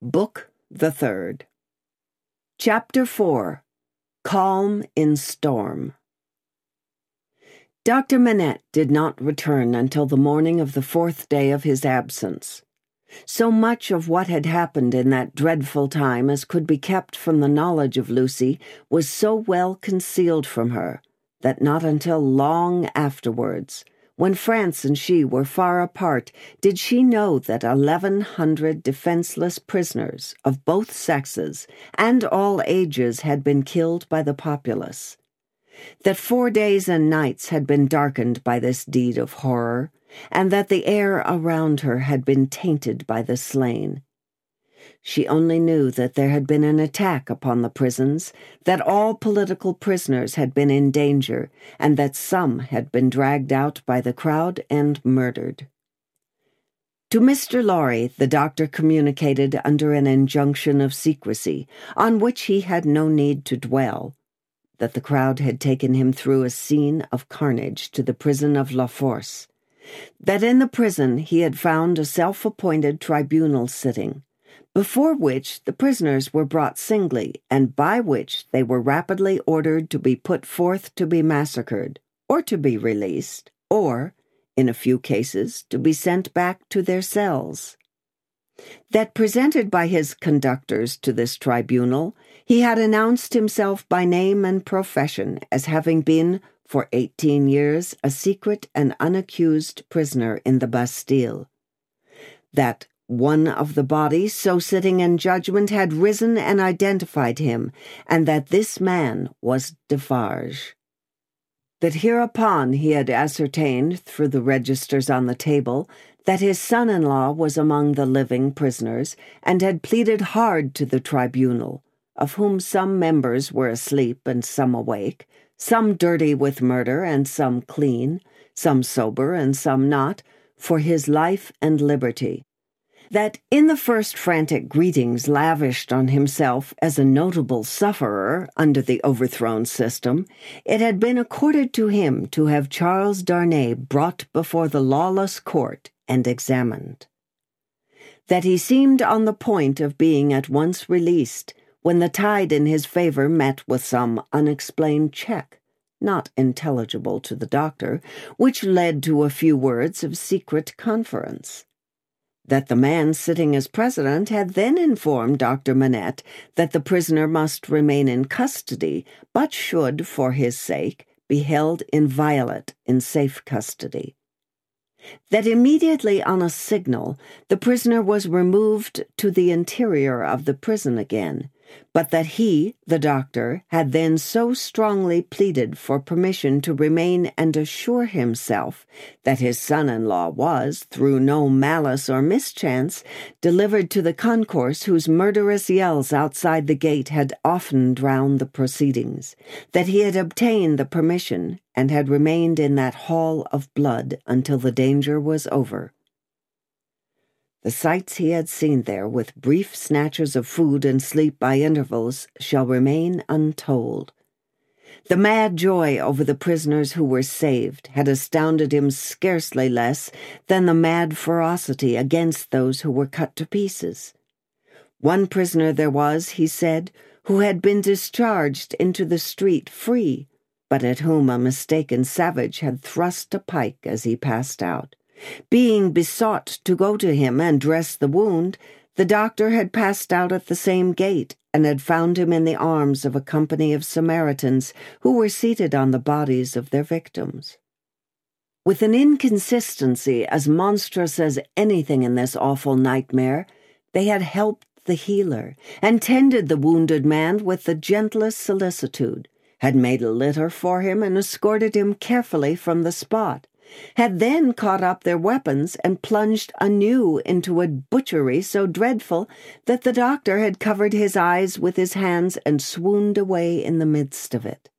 Book the Third. Chapter 4 Calm in Storm. Dr. Manette did not return until the morning of the fourth day of his absence. So much of what had happened in that dreadful time as could be kept from the knowledge of Lucy was so well concealed from her that not until long afterwards, when France and she were far apart, did she know that 1,100 defenseless prisoners of both sexes and all ages had been killed by the populace. That four days and nights had been darkened by this deed of horror, and that the air around her had been tainted by the slain. She only knew that there had been an attack upon the prisons, that all political prisoners had been in danger, and that some had been dragged out by the crowd and murdered. To Mr. Lorry, the doctor communicated under an injunction of secrecy, on which he had no need to dwell, that the crowd had taken him through a scene of carnage to the prison of La Force, that in the prison he had found a self appointed tribunal sitting before which the prisoners were brought singly, and by which they were rapidly ordered to be put forth to be massacred, or to be released, or, in a few cases, to be sent back to their cells. That presented by his conductors to this tribunal, he had announced himself by name and profession as having been, for eighteen years, a secret and unaccused prisoner in the Bastille. That one of the bodies, so sitting in judgment, had risen and identified him, and that this man was Defarge. That hereupon he had ascertained, through the registers on the table, that his son in law was among the living prisoners, and had pleaded hard to the tribunal, of whom some members were asleep and some awake, some dirty with murder and some clean, some sober and some not, for his life and liberty that in the first frantic greetings lavished on himself as a notable sufferer under the overthrown system, it had been accorded to him to have Charles Darnay brought before the lawless court and examined. That he seemed on the point of being at once released when the tide in his favor met with some unexplained check, not intelligible to the doctor, which led to a few words of secret conference that the man sitting as president had then informed Dr. Manette that the prisoner must remain in custody, but should, for his sake, be held inviolate in safe custody. That immediately on a signal, the prisoner was removed to the interior of the prison again, but that he, the doctor, had then so strongly pleaded for permission to remain and assure himself that his son in law was, through no malice or mischance, delivered to the concourse whose murderous yells outside the gate had often drowned the proceedings, that he had obtained the permission and had remained in that hall of blood until the danger was over. The sights he had seen there, with brief snatches of food and sleep by intervals, shall remain untold. The mad joy over the prisoners who were saved had astounded him scarcely less than the mad ferocity against those who were cut to pieces. One prisoner there was, he said, who had been discharged into the street free, but at whom a mistaken savage had thrust a pike as he passed out. Being besought to go to him and dress the wound, the doctor had passed out at the same gate and had found him in the arms of a company of Samaritans who were seated on the bodies of their victims. With an inconsistency as monstrous as anything in this awful nightmare, they had helped the healer and tended the wounded man with the gentlest solicitude, had made a litter for him and escorted him carefully from the spot had then caught up their weapons and plunged anew into a butchery so dreadful that the doctor had covered his eyes with his hands and swooned away in the midst of it.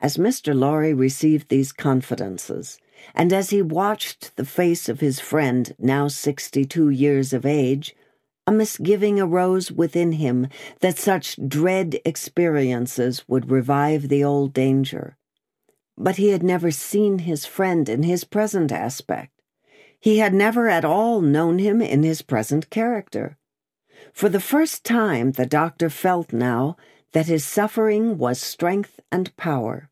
As Mr. Lorry received these confidences, and as he watched the face of his friend, now sixty two years of age, a misgiving arose within him that such dread experiences would revive the old danger but he had never seen his friend in his present aspect. He had never at all known him in his present character. For the first time, the doctor felt now that his suffering was strength and power.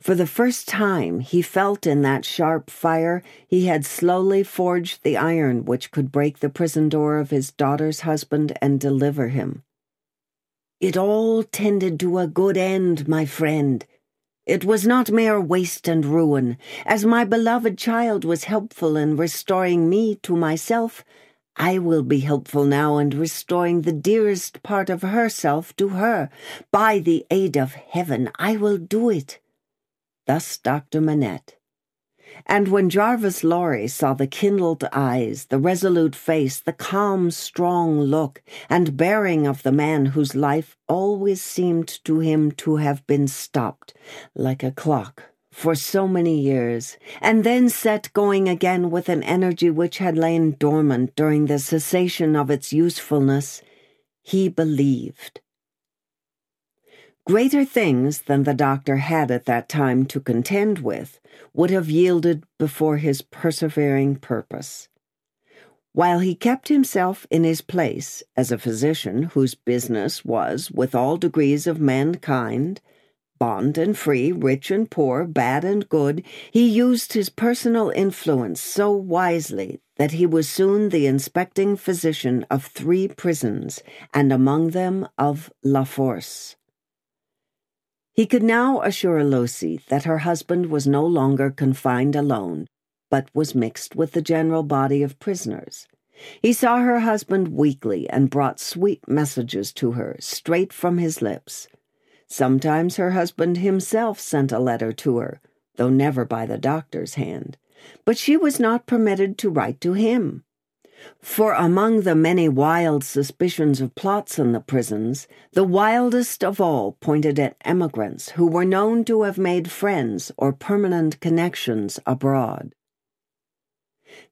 For the first time, he felt in that sharp fire he had slowly forged the iron which could break the prison door of his daughter's husband and deliver him. It all tended to a good end, my friend. It was not mere waste and ruin. As my beloved child was helpful in restoring me to myself, I will be helpful now in restoring the dearest part of herself to her. By the aid of heaven, I will do it. Thus Dr. Manette. And when Jarvis Lorry saw the kindled eyes, the resolute face, the calm, strong look, and bearing of the man whose life always seemed to him to have been stopped, like a clock, for so many years, and then set going again with an energy which had lain dormant during the cessation of its usefulness, he believed. Greater things than the doctor had at that time to contend with would have yielded before his persevering purpose. While he kept himself in his place as a physician whose business was, with all degrees of mankind, bond and free, rich and poor, bad and good, he used his personal influence so wisely that he was soon the inspecting physician of three prisons, and among them of La Force. He could now assure Lucy that her husband was no longer confined alone, but was mixed with the general body of prisoners. He saw her husband weekly and brought sweet messages to her straight from his lips. Sometimes her husband himself sent a letter to her, though never by the doctor's hand, but she was not permitted to write to him. For among the many wild suspicions of plots in the prisons, the wildest of all pointed at emigrants who were known to have made friends or permanent connections abroad.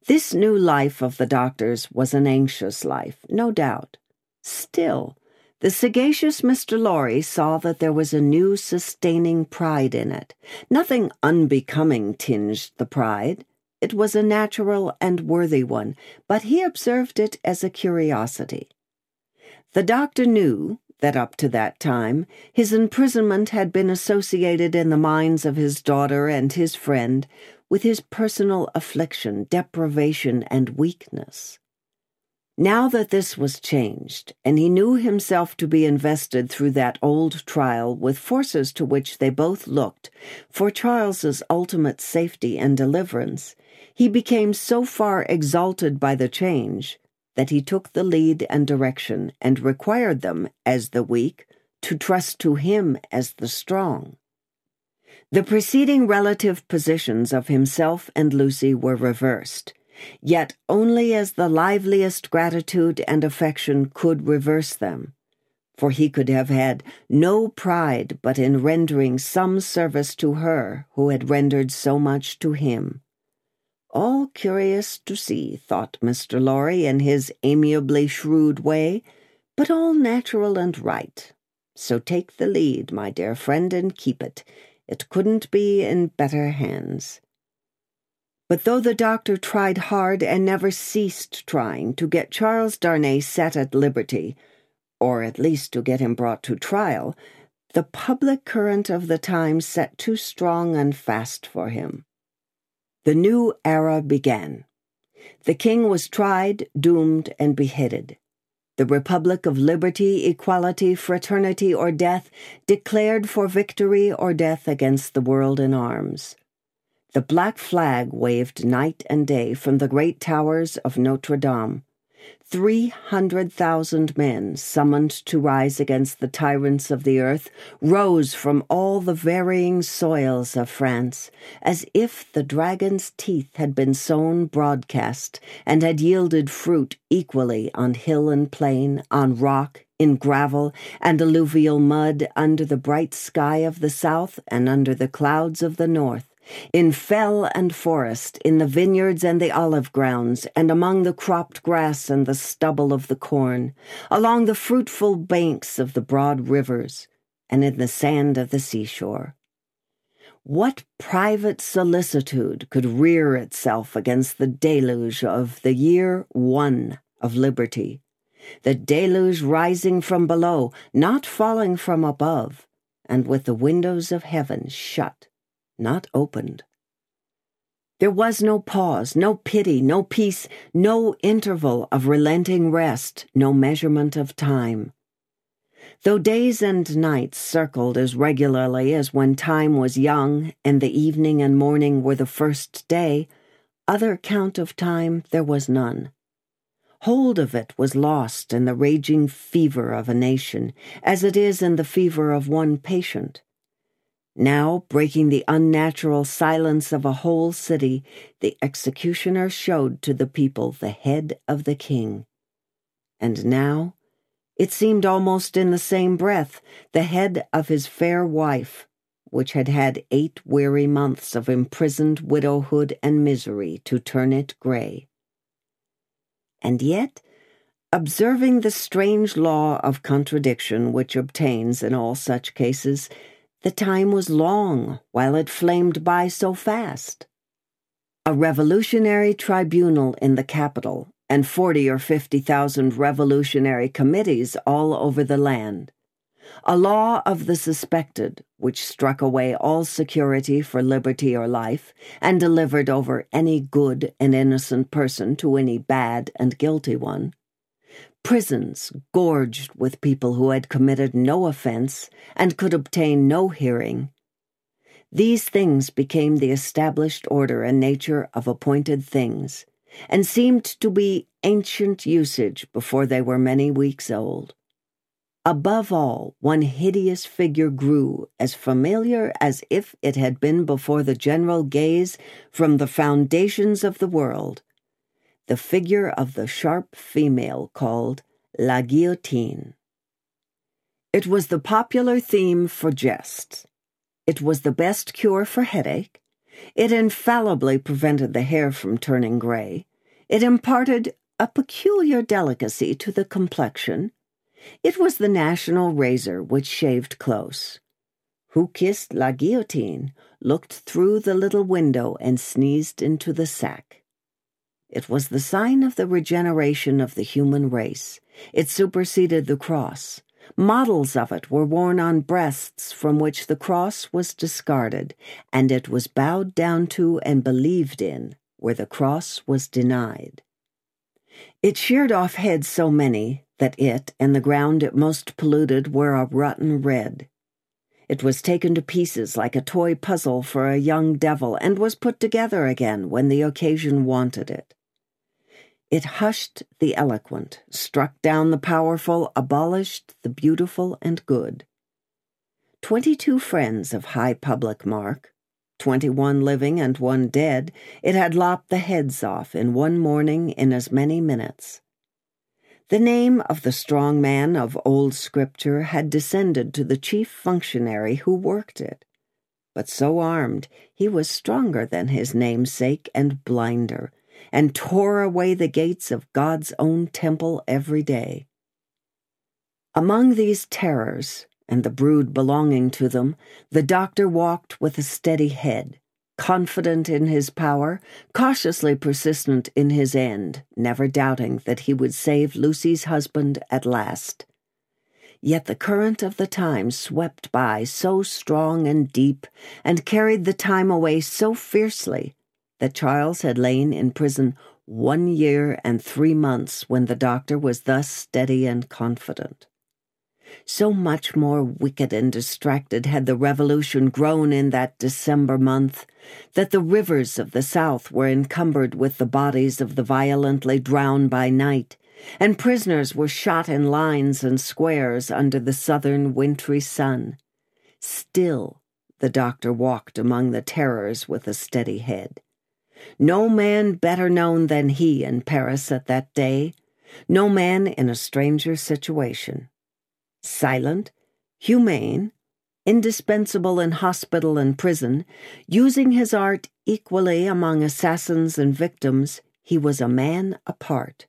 This new life of the doctor's was an anxious life, no doubt. Still, the sagacious Mr. Lorry saw that there was a new sustaining pride in it. Nothing unbecoming tinged the pride. It was a natural and worthy one, but he observed it as a curiosity. The doctor knew that up to that time his imprisonment had been associated in the minds of his daughter and his friend with his personal affliction, deprivation, and weakness. Now that this was changed, and he knew himself to be invested through that old trial with forces to which they both looked for Charles's ultimate safety and deliverance, he became so far exalted by the change that he took the lead and direction and required them, as the weak, to trust to him as the strong. The preceding relative positions of himself and Lucy were reversed yet only as the liveliest gratitude and affection could reverse them. For he could have had no pride but in rendering some service to her who had rendered so much to him. All curious to see, thought Mr. Lorry in his amiably shrewd way, but all natural and right. So take the lead, my dear friend, and keep it. It couldn't be in better hands. But though the doctor tried hard and never ceased trying to get Charles Darnay set at liberty, or at least to get him brought to trial, the public current of the time set too strong and fast for him. The new era began. The king was tried, doomed, and beheaded. The Republic of Liberty, Equality, Fraternity, or Death declared for victory or death against the world in arms. The black flag waved night and day from the great towers of Notre Dame. Three hundred thousand men, summoned to rise against the tyrants of the earth, rose from all the varying soils of France, as if the dragon's teeth had been sown broadcast and had yielded fruit equally on hill and plain, on rock, in gravel, and alluvial mud, under the bright sky of the south and under the clouds of the north in fell and forest, in the vineyards and the olive grounds, and among the cropped grass and the stubble of the corn, along the fruitful banks of the broad rivers, and in the sand of the seashore. What private solicitude could rear itself against the deluge of the year one of liberty? the deluge rising from below, not falling from above, and with the windows of heaven shut, not opened. There was no pause, no pity, no peace, no interval of relenting rest, no measurement of time. Though days and nights circled as regularly as when time was young and the evening and morning were the first day, other count of time there was none. Hold of it was lost in the raging fever of a nation, as it is in the fever of one patient. Now, breaking the unnatural silence of a whole city, the executioner showed to the people the head of the king. And now, it seemed almost in the same breath, the head of his fair wife, which had had eight weary months of imprisoned widowhood and misery to turn it gray. And yet, observing the strange law of contradiction which obtains in all such cases, the time was long while it flamed by so fast. A revolutionary tribunal in the capital and forty or fifty thousand revolutionary committees all over the land. A law of the suspected, which struck away all security for liberty or life, and delivered over any good and innocent person to any bad and guilty one prisons gorged with people who had committed no offense and could obtain no hearing. These things became the established order and nature of appointed things, and seemed to be ancient usage before they were many weeks old. Above all, one hideous figure grew as familiar as if it had been before the general gaze from the foundations of the world the figure of the sharp female called La Guillotine. It was the popular theme for jests. It was the best cure for headache. It infallibly prevented the hair from turning gray. It imparted a peculiar delicacy to the complexion. It was the national razor which shaved close. Who kissed La Guillotine looked through the little window and sneezed into the sack. It was the sign of the regeneration of the human race. It superseded the cross. Models of it were worn on breasts from which the cross was discarded, and it was bowed down to and believed in where the cross was denied. It sheared off heads so many that it and the ground it most polluted were a rotten red. It was taken to pieces like a toy puzzle for a young devil and was put together again when the occasion wanted it. It hushed the eloquent, struck down the powerful, abolished the beautiful and good. Twenty two friends of high public mark, twenty one living and one dead, it had lopped the heads off in one morning in as many minutes. The name of the strong man of old Scripture had descended to the chief functionary who worked it. But so armed, he was stronger than his namesake and blinder and tore away the gates of God's own temple every day. Among these terrors, and the brood belonging to them, the doctor walked with a steady head, confident in his power, cautiously persistent in his end, never doubting that he would save Lucy's husband at last. Yet the current of the time swept by so strong and deep, and carried the time away so fiercely, that Charles had lain in prison one year and three months when the doctor was thus steady and confident. So much more wicked and distracted had the revolution grown in that December month that the rivers of the South were encumbered with the bodies of the violently drowned by night, and prisoners were shot in lines and squares under the southern wintry sun. Still, the doctor walked among the terrors with a steady head. No man better known than he in Paris at that day, no man in a stranger situation. Silent, humane, indispensable in hospital and prison, using his art equally among assassins and victims, he was a man apart.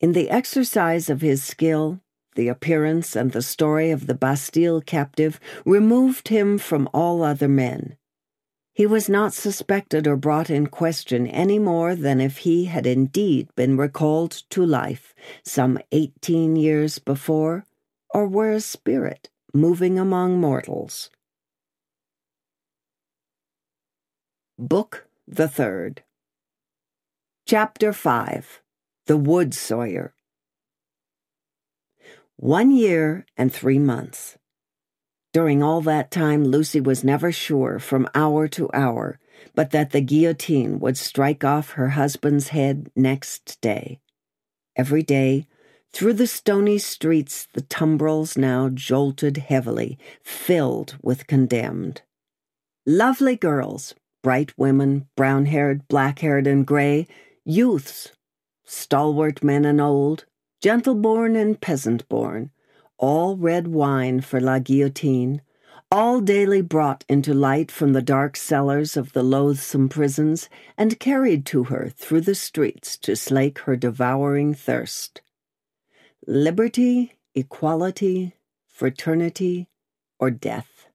In the exercise of his skill, the appearance and the story of the Bastille captive removed him from all other men. He was not suspected or brought in question any more than if he had indeed been recalled to life some eighteen years before, or were a spirit moving among mortals. Book the Third Chapter 5 The Wood Sawyer One year and three months. During all that time, Lucy was never sure, from hour to hour, but that the guillotine would strike off her husband's head next day. Every day, through the stony streets, the tumbrils now jolted heavily, filled with condemned. Lovely girls, bright women, brown haired, black haired, and gray, youths, stalwart men and old, gentle born and peasant born, all red wine for La Guillotine, all daily brought into light from the dark cellars of the loathsome prisons and carried to her through the streets to slake her devouring thirst. Liberty, equality, fraternity, or death.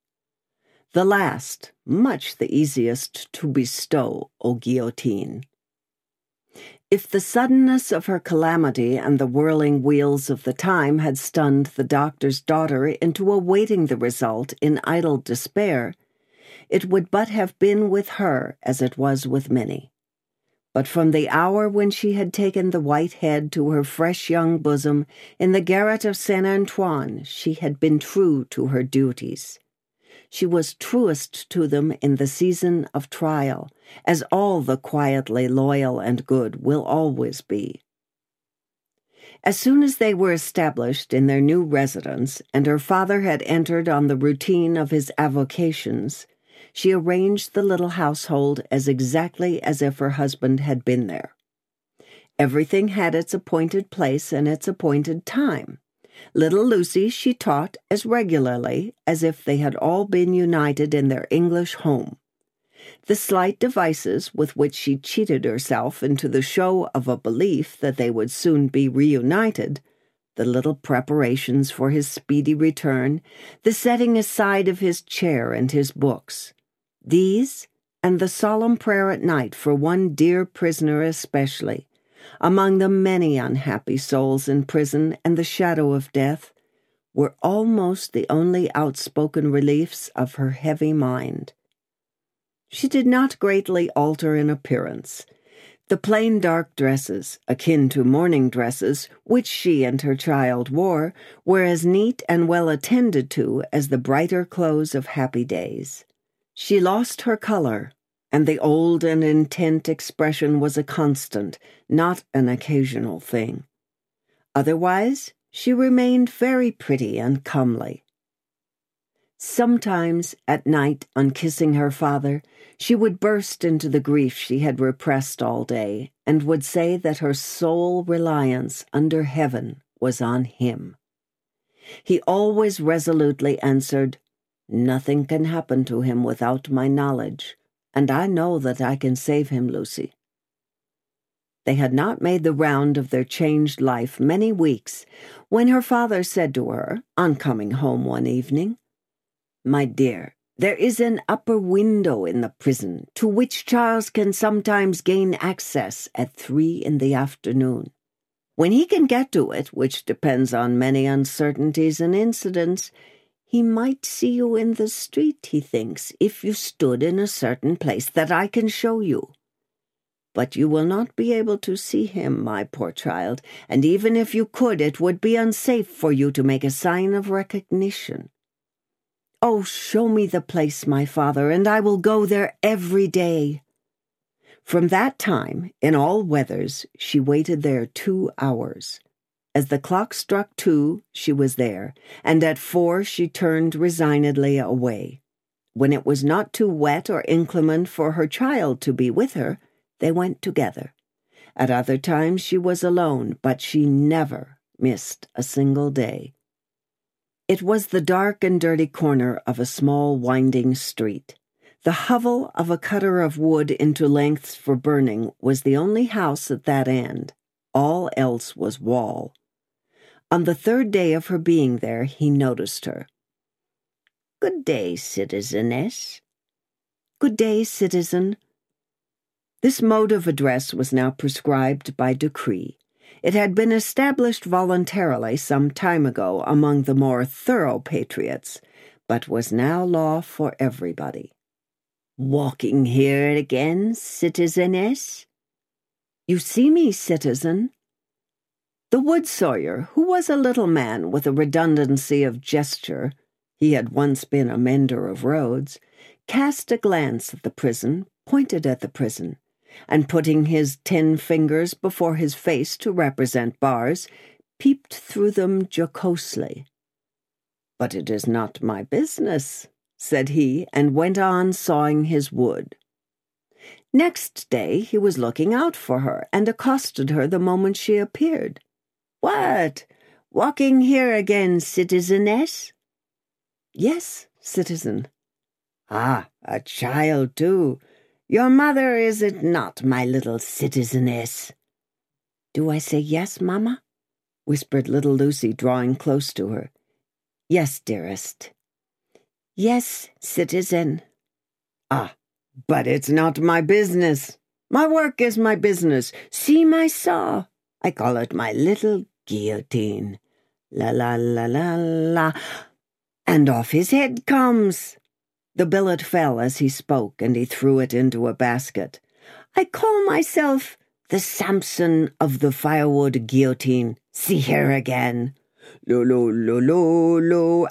The last, much the easiest to bestow, O guillotine. If the suddenness of her calamity and the whirling wheels of the time had stunned the doctor's daughter into awaiting the result in idle despair, it would but have been with her as it was with many. But from the hour when she had taken the white head to her fresh young bosom in the garret of Saint Antoine, she had been true to her duties she was truest to them in the season of trial, as all the quietly loyal and good will always be. As soon as they were established in their new residence and her father had entered on the routine of his avocations, she arranged the little household as exactly as if her husband had been there. Everything had its appointed place and its appointed time. Little Lucy she taught as regularly as if they had all been united in their English home. The slight devices with which she cheated herself into the show of a belief that they would soon be reunited, the little preparations for his speedy return, the setting aside of his chair and his books, these, and the solemn prayer at night for one dear prisoner especially, among the many unhappy souls in prison and the shadow of death, were almost the only outspoken reliefs of her heavy mind. She did not greatly alter in appearance. The plain dark dresses, akin to mourning dresses, which she and her child wore, were as neat and well attended to as the brighter clothes of happy days. She lost her color, and the old and intent expression was a constant, not an occasional thing. Otherwise, she remained very pretty and comely. Sometimes, at night, on kissing her father, she would burst into the grief she had repressed all day, and would say that her sole reliance under heaven was on him. He always resolutely answered, Nothing can happen to him without my knowledge and I know that I can save him, Lucy. They had not made the round of their changed life many weeks when her father said to her, on coming home one evening, My dear, there is an upper window in the prison to which Charles can sometimes gain access at three in the afternoon. When he can get to it, which depends on many uncertainties and incidents, he might see you in the street, he thinks, if you stood in a certain place that I can show you. But you will not be able to see him, my poor child, and even if you could, it would be unsafe for you to make a sign of recognition. Oh, show me the place, my father, and I will go there every day. From that time, in all weathers, she waited there two hours. As the clock struck two, she was there, and at four she turned resignedly away. When it was not too wet or inclement for her child to be with her, they went together. At other times she was alone, but she never missed a single day. It was the dark and dirty corner of a small winding street. The hovel of a cutter of wood into lengths for burning was the only house at that end. All else was wall. On the third day of her being there, he noticed her. Good day, citizeness. Good day, citizen. This mode of address was now prescribed by decree. It had been established voluntarily some time ago among the more thorough patriots, but was now law for everybody. Walking here again, citizeness? You see me, citizen. The wood sawyer, who was a little man with a redundancy of gesture, he had once been a mender of roads, cast a glance at the prison, pointed at the prison, and putting his ten fingers before his face to represent bars, peeped through them jocosely. But it is not my business, said he, and went on sawing his wood. Next day he was looking out for her, and accosted her the moment she appeared. What? Walking here again, citizeness? Yes, citizen. Ah, a child, too. Your mother, is it not, my little citizeness? Do I say yes, mamma? whispered little Lucy, drawing close to her. Yes, dearest. Yes, citizen. Ah, but it's not my business. My work is my business. See my saw. I call it my little guillotine. La la la la la. And off his head comes. The billet fell as he spoke, and he threw it into a basket. I call myself the Samson of the firewood guillotine. See here again. Lo lo lo lo lo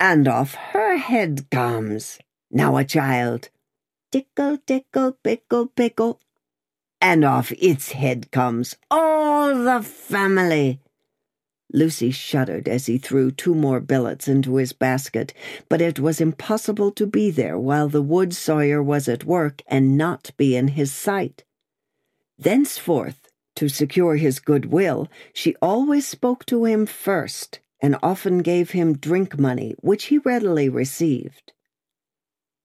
and off her head comes. Now a child. Tickle, tickle, pickle, pickle. And off its head comes all the family. Lucy shuddered as he threw two more billets into his basket, but it was impossible to be there while the wood sawyer was at work and not be in his sight. Thenceforth, to secure his good will, she always spoke to him first and often gave him drink money, which he readily received.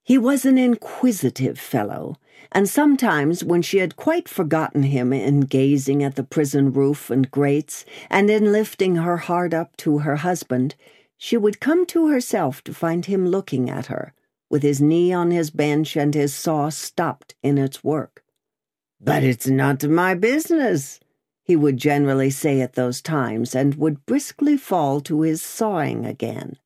He was an inquisitive fellow, and sometimes when she had quite forgotten him in gazing at the prison roof and grates, and in lifting her heart up to her husband, she would come to herself to find him looking at her, with his knee on his bench and his saw stopped in its work. But it's not my business, he would generally say at those times, and would briskly fall to his sawing again.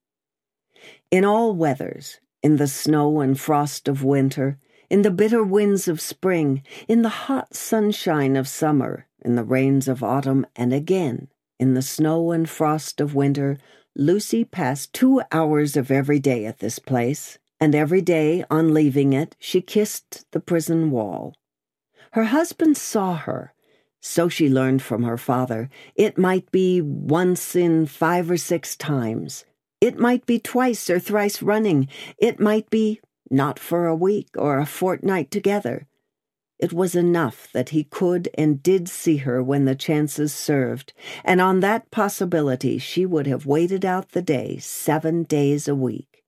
In all weathers, in the snow and frost of winter, in the bitter winds of spring, in the hot sunshine of summer, in the rains of autumn, and again, in the snow and frost of winter, Lucy passed two hours of every day at this place, and every day, on leaving it, she kissed the prison wall. Her husband saw her so she learned from her father. It might be once in five or six times. It might be twice or thrice running. It might be not for a week or a fortnight together. It was enough that he could and did see her when the chances served, and on that possibility she would have waited out the day seven days a week.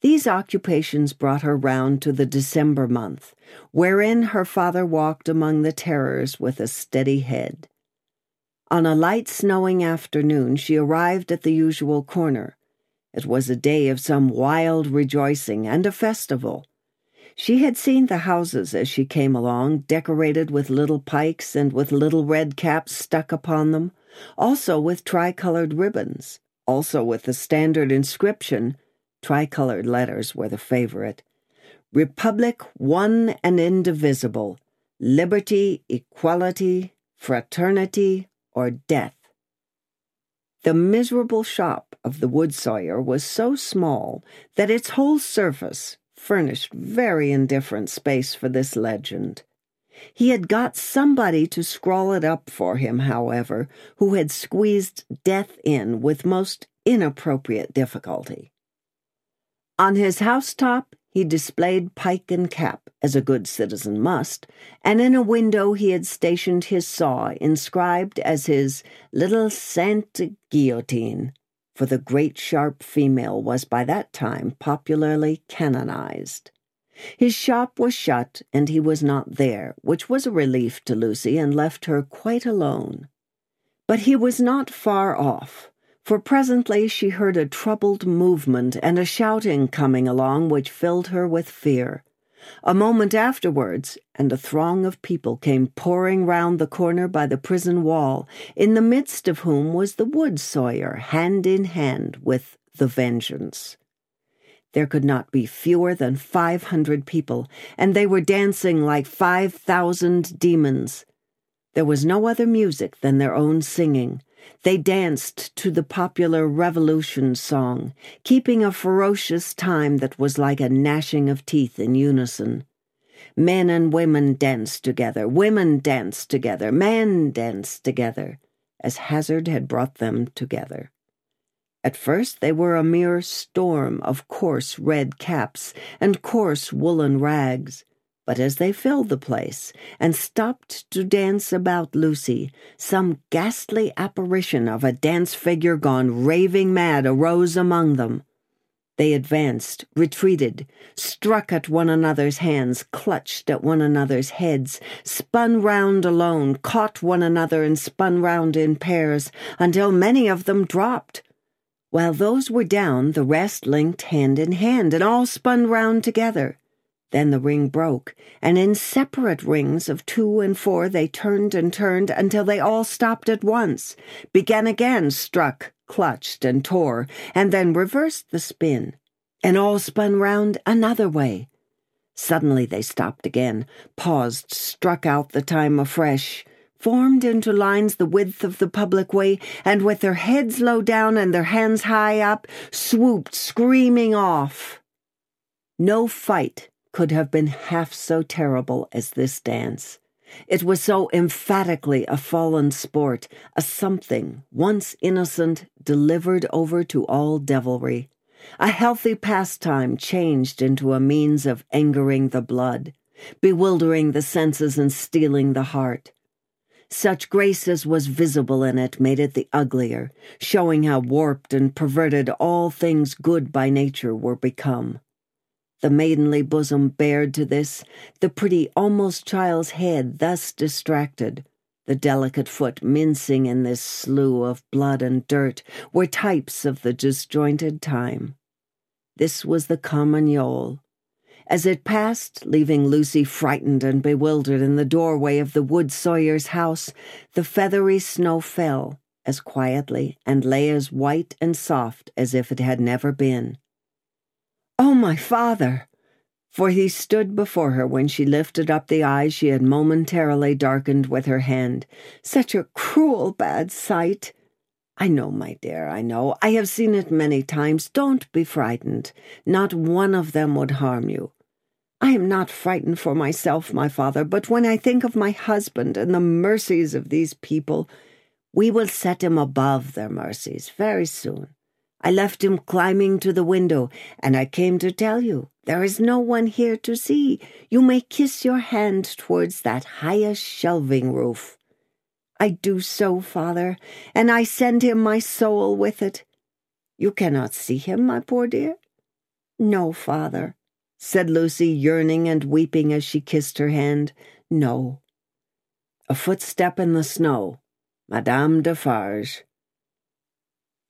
These occupations brought her round to the December month, wherein her father walked among the terrors with a steady head. On a light snowing afternoon, she arrived at the usual corner. It was a day of some wild rejoicing and a festival. She had seen the houses as she came along, decorated with little pikes and with little red caps stuck upon them, also with tricolored ribbons, also with the standard inscription, Tricolored letters were the favorite. Republic one and indivisible, liberty, equality, fraternity, or death. The miserable shop of the wood sawyer was so small that its whole surface furnished very indifferent space for this legend. He had got somebody to scrawl it up for him, however, who had squeezed death in with most inappropriate difficulty. On his housetop, he displayed pike and cap, as a good citizen must, and in a window he had stationed his saw, inscribed as his little Sainte Guillotine, for the great sharp female was by that time popularly canonized. His shop was shut, and he was not there, which was a relief to Lucy and left her quite alone. But he was not far off for presently she heard a troubled movement and a shouting coming along which filled her with fear. A moment afterwards, and a throng of people came pouring round the corner by the prison wall, in the midst of whom was the wood sawyer, hand in hand with the vengeance. There could not be fewer than five hundred people, and they were dancing like five thousand demons. There was no other music than their own singing. They danced to the popular Revolution song, keeping a ferocious time that was like a gnashing of teeth in unison. Men and women danced together, women danced together, men danced together, as hazard had brought them together. At first they were a mere storm of coarse red caps and coarse woolen rags, but as they filled the place and stopped to dance about Lucy, some ghastly apparition of a dance figure gone raving mad arose among them. They advanced, retreated, struck at one another's hands, clutched at one another's heads, spun round alone, caught one another and spun round in pairs, until many of them dropped while those were down, the rest linked hand in hand and all spun round together. Then the ring broke, and in separate rings of two and four they turned and turned until they all stopped at once, began again, struck, clutched, and tore, and then reversed the spin, and all spun round another way. Suddenly they stopped again, paused, struck out the time afresh, formed into lines the width of the public way, and with their heads low down and their hands high up, swooped screaming off. No fight could have been half so terrible as this dance. It was so emphatically a fallen sport, a something, once innocent, delivered over to all devilry. A healthy pastime changed into a means of angering the blood, bewildering the senses and stealing the heart. Such grace as was visible in it made it the uglier, showing how warped and perverted all things good by nature were become. The maidenly bosom bared to this, the pretty, almost child's head thus distracted, the delicate foot mincing in this slough of blood and dirt, were types of the disjointed time. This was the carmagnole, as it passed, leaving Lucy frightened and bewildered in the doorway of the wood sawyer's house, the feathery snow fell as quietly and lay as white and soft as if it had never been. Oh, my father! For he stood before her when she lifted up the eyes she had momentarily darkened with her hand. Such a cruel bad sight! I know, my dear, I know. I have seen it many times. Don't be frightened. Not one of them would harm you. I am not frightened for myself, my father, but when I think of my husband and the mercies of these people, we will set him above their mercies very soon. I left him climbing to the window, and I came to tell you there is no one here to see. You may kiss your hand towards that highest shelving roof. I do so, father, and I send him my soul with it. You cannot see him, my poor dear? No, father said Lucy, yearning and weeping as she kissed her hand. No. A footstep in the snow. Madame Defarge.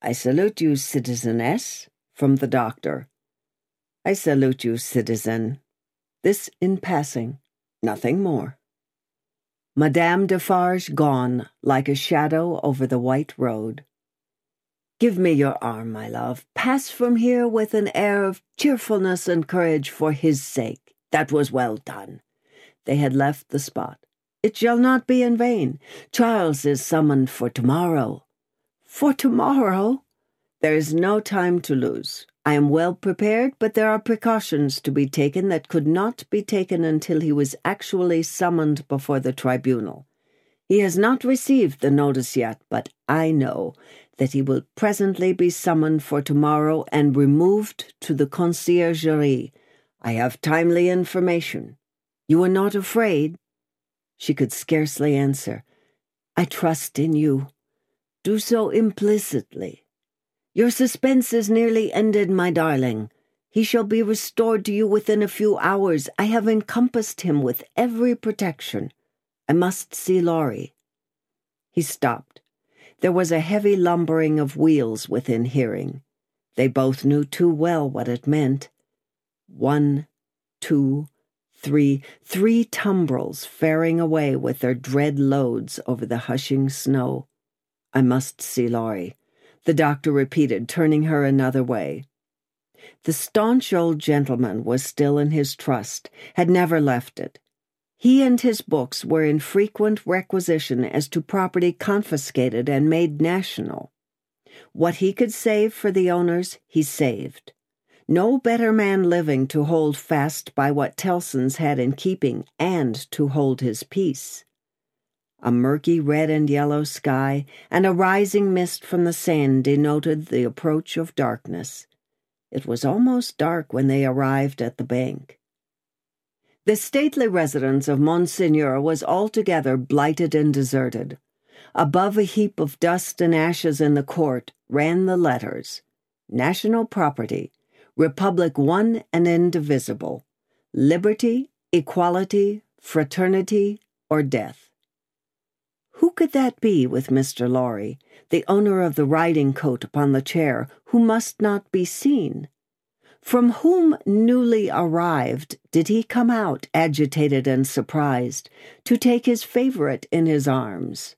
I salute you, citizeness, from the doctor. I salute you, citizen. This in passing, nothing more. Madame Defarge gone like a shadow over the white road. Give me your arm, my love. Pass from here with an air of cheerfulness and courage for his sake. That was well done. They had left the spot. It shall not be in vain. Charles is summoned for tomorrow. For tomorrow? There is no time to lose. I am well prepared, but there are precautions to be taken that could not be taken until he was actually summoned before the tribunal. He has not received the notice yet, but I know that he will presently be summoned for tomorrow and removed to the conciergerie. I have timely information. You are not afraid? She could scarcely answer. I trust in you. Do so implicitly. Your suspense is nearly ended, my darling. He shall be restored to you within a few hours. I have encompassed him with every protection. I must see Lorry. He stopped. There was a heavy lumbering of wheels within hearing. They both knew too well what it meant. One, two, three, three tumbrils faring away with their dread loads over the hushing snow. I must see Lorry, the doctor repeated, turning her another way. The staunch old gentleman was still in his trust, had never left it. He and his books were in frequent requisition as to property confiscated and made national. What he could save for the owners, he saved. No better man living to hold fast by what Tellson's had in keeping and to hold his peace. A murky red and yellow sky and a rising mist from the Seine denoted the approach of darkness. It was almost dark when they arrived at the bank. The stately residence of Monseigneur was altogether blighted and deserted. Above a heap of dust and ashes in the court ran the letters National Property, Republic one and indivisible, Liberty, Equality, Fraternity, or Death. Who could that be with Mr. Lorry, the owner of the riding coat upon the chair, who must not be seen? From whom newly arrived did he come out, agitated and surprised, to take his favorite in his arms?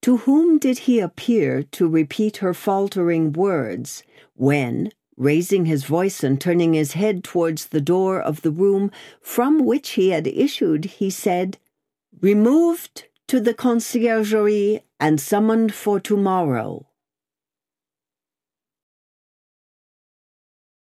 To whom did he appear to repeat her faltering words when, raising his voice and turning his head towards the door of the room from which he had issued, he said, Removed to the conciergerie and summoned for tomorrow.